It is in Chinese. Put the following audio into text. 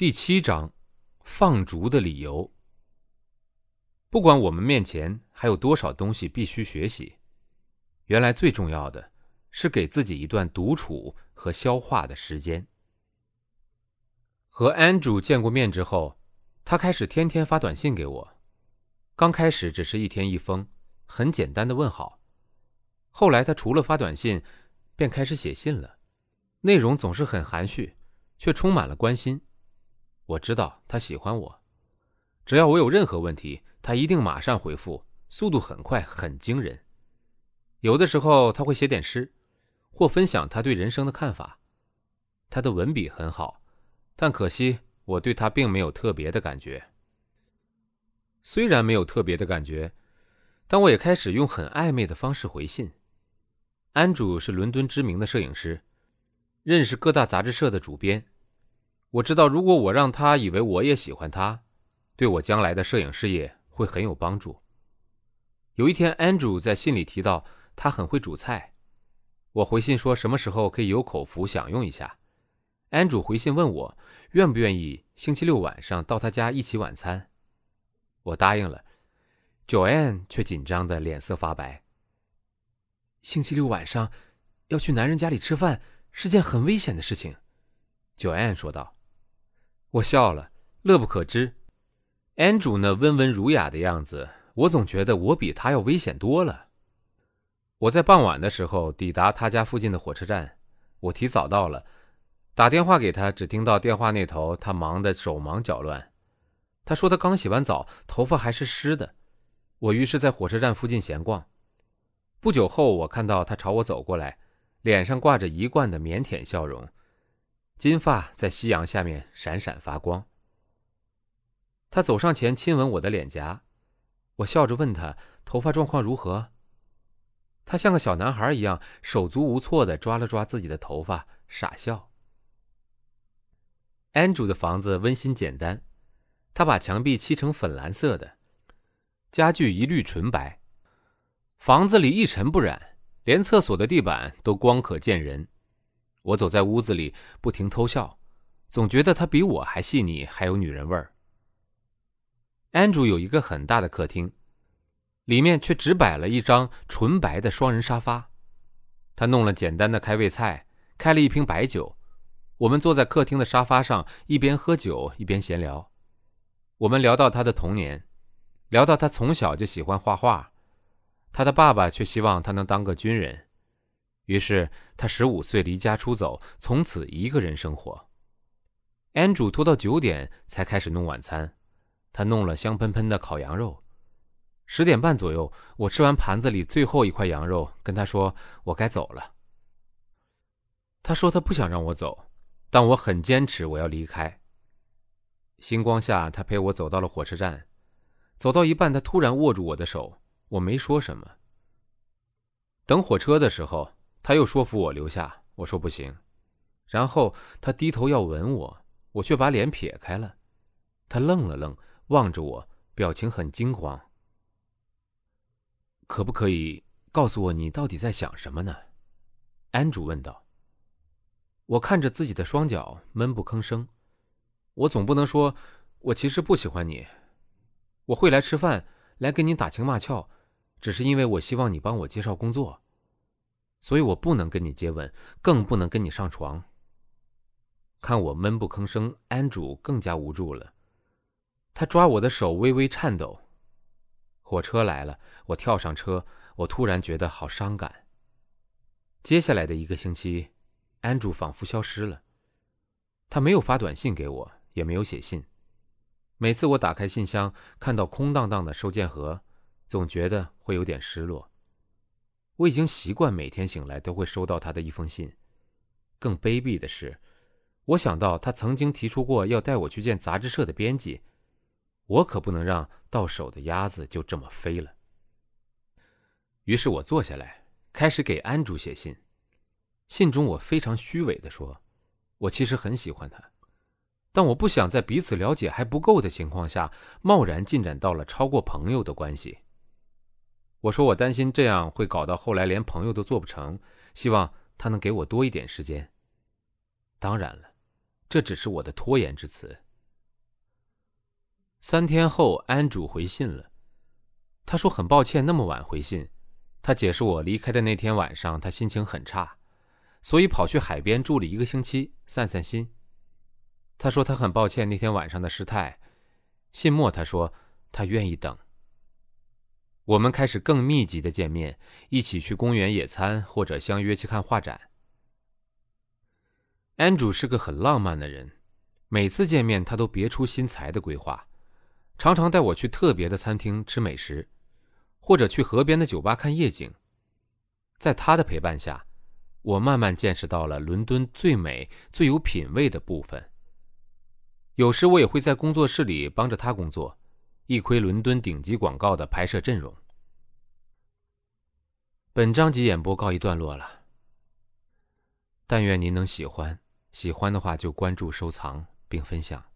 第七章，放逐的理由。不管我们面前还有多少东西必须学习，原来最重要的是给自己一段独处和消化的时间。和 Andrew 见过面之后，他开始天天发短信给我。刚开始只是一天一封，很简单的问好。后来他除了发短信，便开始写信了，内容总是很含蓄，却充满了关心。我知道他喜欢我，只要我有任何问题，他一定马上回复，速度很快，很惊人。有的时候他会写点诗，或分享他对人生的看法。他的文笔很好，但可惜我对他并没有特别的感觉。虽然没有特别的感觉，但我也开始用很暧昧的方式回信。安主是伦敦知名的摄影师，认识各大杂志社的主编。我知道，如果我让他以为我也喜欢他，对我将来的摄影事业会很有帮助。有一天，Andrew 在信里提到他很会煮菜，我回信说什么时候可以有口福享用一下。Andrew 回信问我愿不愿意星期六晚上到他家一起晚餐，我答应了。Joanne 却紧张的脸色发白。星期六晚上要去男人家里吃饭是件很危险的事情，Joanne 说道。我笑了，乐不可支。Andrew 那温文儒雅的样子，我总觉得我比他要危险多了。我在傍晚的时候抵达他家附近的火车站，我提早到了，打电话给他，只听到电话那头他忙得手忙脚乱。他说他刚洗完澡，头发还是湿的。我于是在火车站附近闲逛。不久后，我看到他朝我走过来，脸上挂着一贯的腼腆笑容。金发在夕阳下面闪闪发光。他走上前亲吻我的脸颊，我笑着问他头发状况如何。他像个小男孩一样手足无措地抓了抓自己的头发，傻笑。Andrew 的房子温馨简单，他把墙壁漆成粉蓝色的，家具一律纯白，房子里一尘不染，连厕所的地板都光可见人。我走在屋子里，不停偷笑，总觉得他比我还细腻，还有女人味儿。Andrew 有一个很大的客厅，里面却只摆了一张纯白的双人沙发。他弄了简单的开胃菜，开了一瓶白酒。我们坐在客厅的沙发上，一边喝酒一边闲聊。我们聊到他的童年，聊到他从小就喜欢画画，他的爸爸却希望他能当个军人。于是他十五岁离家出走，从此一个人生活。Andrew 拖到九点才开始弄晚餐，他弄了香喷喷的烤羊肉。十点半左右，我吃完盘子里最后一块羊肉，跟他说我该走了。他说他不想让我走，但我很坚持我要离开。星光下，他陪我走到了火车站，走到一半，他突然握住我的手，我没说什么。等火车的时候。他又说服我留下，我说不行。然后他低头要吻我，我却把脸撇开了。他愣了愣，望着我，表情很惊慌。可不可以告诉我你到底在想什么呢？安主问道。我看着自己的双脚，闷不吭声。我总不能说，我其实不喜欢你。我会来吃饭，来跟你打情骂俏，只是因为我希望你帮我介绍工作。所以我不能跟你接吻，更不能跟你上床。看我闷不吭声，安主更加无助了。他抓我的手微微颤抖。火车来了，我跳上车。我突然觉得好伤感。接下来的一个星期，安主仿佛消失了。他没有发短信给我，也没有写信。每次我打开信箱，看到空荡荡的收件盒，总觉得会有点失落。我已经习惯每天醒来都会收到他的一封信。更卑鄙的是，我想到他曾经提出过要带我去见杂志社的编辑，我可不能让到手的鸭子就这么飞了。于是我坐下来，开始给安主写信。信中我非常虚伪的说，我其实很喜欢他，但我不想在彼此了解还不够的情况下，贸然进展到了超过朋友的关系。我说我担心这样会搞到后来连朋友都做不成，希望他能给我多一点时间。当然了，这只是我的拖延之词，三天后，安主回信了。他说很抱歉那么晚回信。他解释我离开的那天晚上，他心情很差，所以跑去海边住了一个星期，散散心。他说他很抱歉那天晚上的失态。信末他说他愿意等。我们开始更密集的见面，一起去公园野餐，或者相约去看画展。Andrew 是个很浪漫的人，每次见面他都别出心裁的规划，常常带我去特别的餐厅吃美食，或者去河边的酒吧看夜景。在他的陪伴下，我慢慢见识到了伦敦最美、最有品味的部分。有时我也会在工作室里帮着他工作。一窥伦敦顶级广告的拍摄阵容。本章节演播告一段落了。但愿您能喜欢，喜欢的话就关注、收藏并分享。